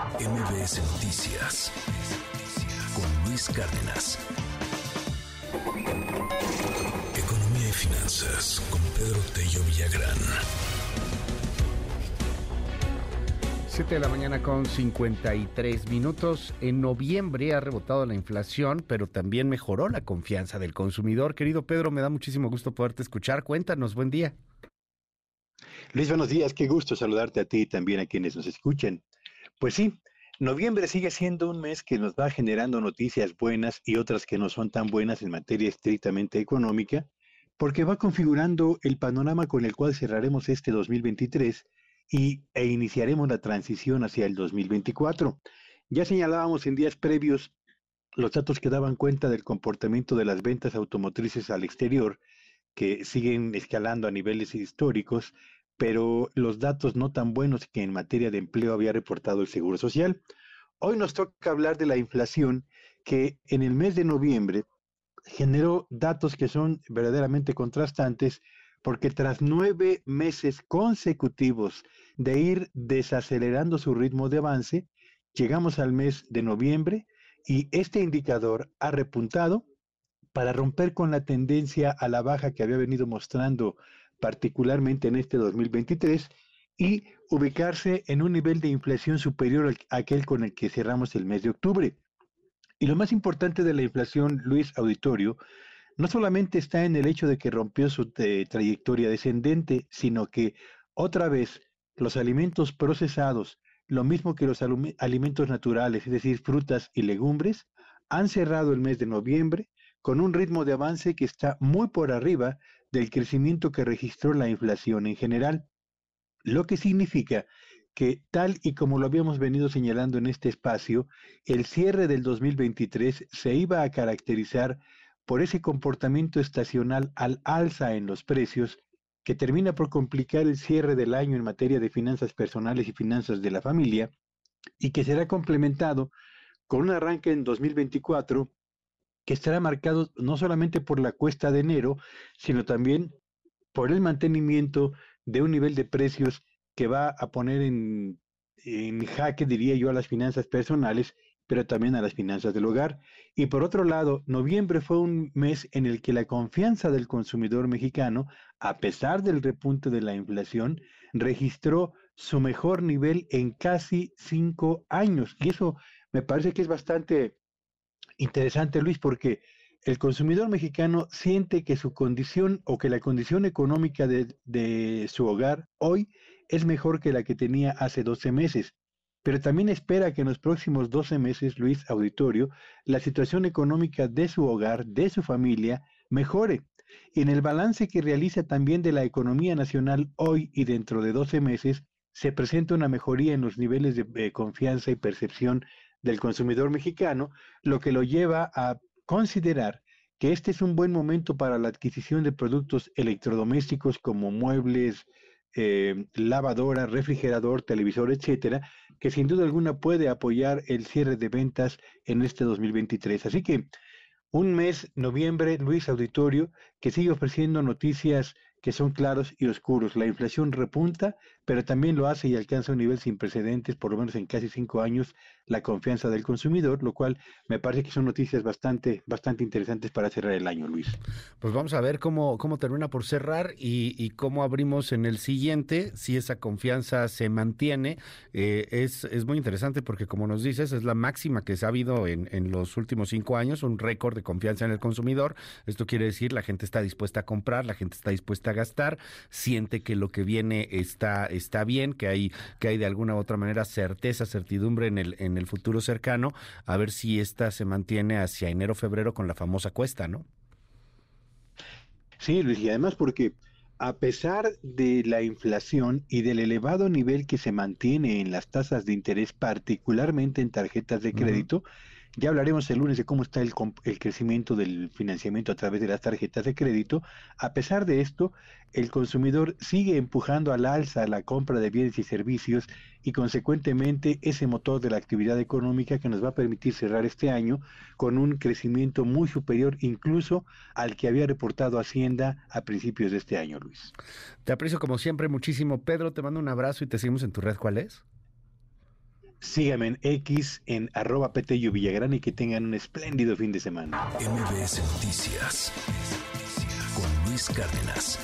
MBS Noticias con Luis Cárdenas. Economía y finanzas con Pedro Tello Villagrán. 7 de la mañana con 53 minutos. En noviembre ha rebotado la inflación, pero también mejoró la confianza del consumidor. Querido Pedro, me da muchísimo gusto poderte escuchar. Cuéntanos, buen día. Luis, buenos días. Qué gusto saludarte a ti y también a quienes nos escuchen. Pues sí, noviembre sigue siendo un mes que nos va generando noticias buenas y otras que no son tan buenas en materia estrictamente económica, porque va configurando el panorama con el cual cerraremos este 2023 y, e iniciaremos la transición hacia el 2024. Ya señalábamos en días previos los datos que daban cuenta del comportamiento de las ventas automotrices al exterior, que siguen escalando a niveles históricos, pero los datos no tan buenos que en materia de empleo había reportado el Seguro Social. Hoy nos toca hablar de la inflación que en el mes de noviembre generó datos que son verdaderamente contrastantes porque tras nueve meses consecutivos de ir desacelerando su ritmo de avance, llegamos al mes de noviembre y este indicador ha repuntado para romper con la tendencia a la baja que había venido mostrando particularmente en este 2023 y ubicarse en un nivel de inflación superior a aquel con el que cerramos el mes de octubre. Y lo más importante de la inflación, Luis Auditorio, no solamente está en el hecho de que rompió su eh, trayectoria descendente, sino que otra vez los alimentos procesados, lo mismo que los alimentos naturales, es decir, frutas y legumbres, han cerrado el mes de noviembre con un ritmo de avance que está muy por arriba del crecimiento que registró la inflación en general, lo que significa que tal y como lo habíamos venido señalando en este espacio, el cierre del 2023 se iba a caracterizar por ese comportamiento estacional al alza en los precios que termina por complicar el cierre del año en materia de finanzas personales y finanzas de la familia y que será complementado con un arranque en 2024 que estará marcado no solamente por la cuesta de enero, sino también por el mantenimiento de un nivel de precios que va a poner en, en jaque, diría yo, a las finanzas personales pero también a las finanzas del hogar. Y por otro lado, noviembre fue un mes en el que la confianza del consumidor mexicano, a pesar del repunte de la inflación, registró su mejor nivel en casi cinco años. Y eso me parece que es bastante interesante, Luis, porque el consumidor mexicano siente que su condición o que la condición económica de, su hogar hoy es mejor que la que tenía hace 12 meses pero también espera que en los próximos 12 meses, Luis Auditorio, la situación económica de su hogar, de su familia, mejore. Y en el balance que realiza también de la economía nacional hoy y dentro de 12 meses, se presenta una mejoría en los niveles de confianza y percepción del consumidor mexicano, lo que lo lleva a considerar que este es un buen momento para la adquisición de productos electrodomésticos como muebles, eh, lavadora, refrigerador, televisor, etcétera, que sin duda alguna puede apoyar el cierre de ventas en este 2023. Así que un mes, noviembre, Luis Auditorio, que sigue ofreciendo noticias que son claros y oscuros. La inflación repunta, pero también lo hace y alcanza un nivel sin precedentes, por lo menos en casi cinco años, la confianza del consumidor, lo cual me parece que son noticias bastante, bastante interesantes para cerrar el año, Luis. Pues vamos a ver cómo, cómo termina por cerrar y, cómo abrimos en el siguiente, si esa confianza se mantiene. Eh, es, es muy interesante porque, como nos dices, es la máxima que se ha habido en, en los últimos cinco años, un récord de confianza en el consumidor. Esto quiere decir la gente está dispuesta a comprar, la gente está dispuesta a gastar, siente que lo que viene está, está bien, que hay, que hay de alguna u otra manera certeza, certidumbre en el, en el futuro cercano, a ver si esta se mantiene hacia enero, febrero con la famosa cuesta, ¿no? Sí, Luis, y además porque a pesar de la inflación y del elevado nivel que se mantiene en las tasas de interés, particularmente en tarjetas de crédito, ya hablaremos el lunes de cómo está el, crecimiento del financiamiento a través de las tarjetas de crédito. A pesar de esto, el consumidor sigue empujando al alza la compra de bienes y servicios y consecuentemente ese motor de la actividad económica que nos va a permitir cerrar este año con un crecimiento muy superior incluso al que había reportado Hacienda a principios de este año, Luis. Te aprecio como siempre muchísimo, Pedro, te mando un abrazo y te seguimos en tu red, ¿cuál es? Síganme en X en arroba Petello Villagrán y que tengan un espléndido fin de semana. MBS Noticias con Luis Cárdenas.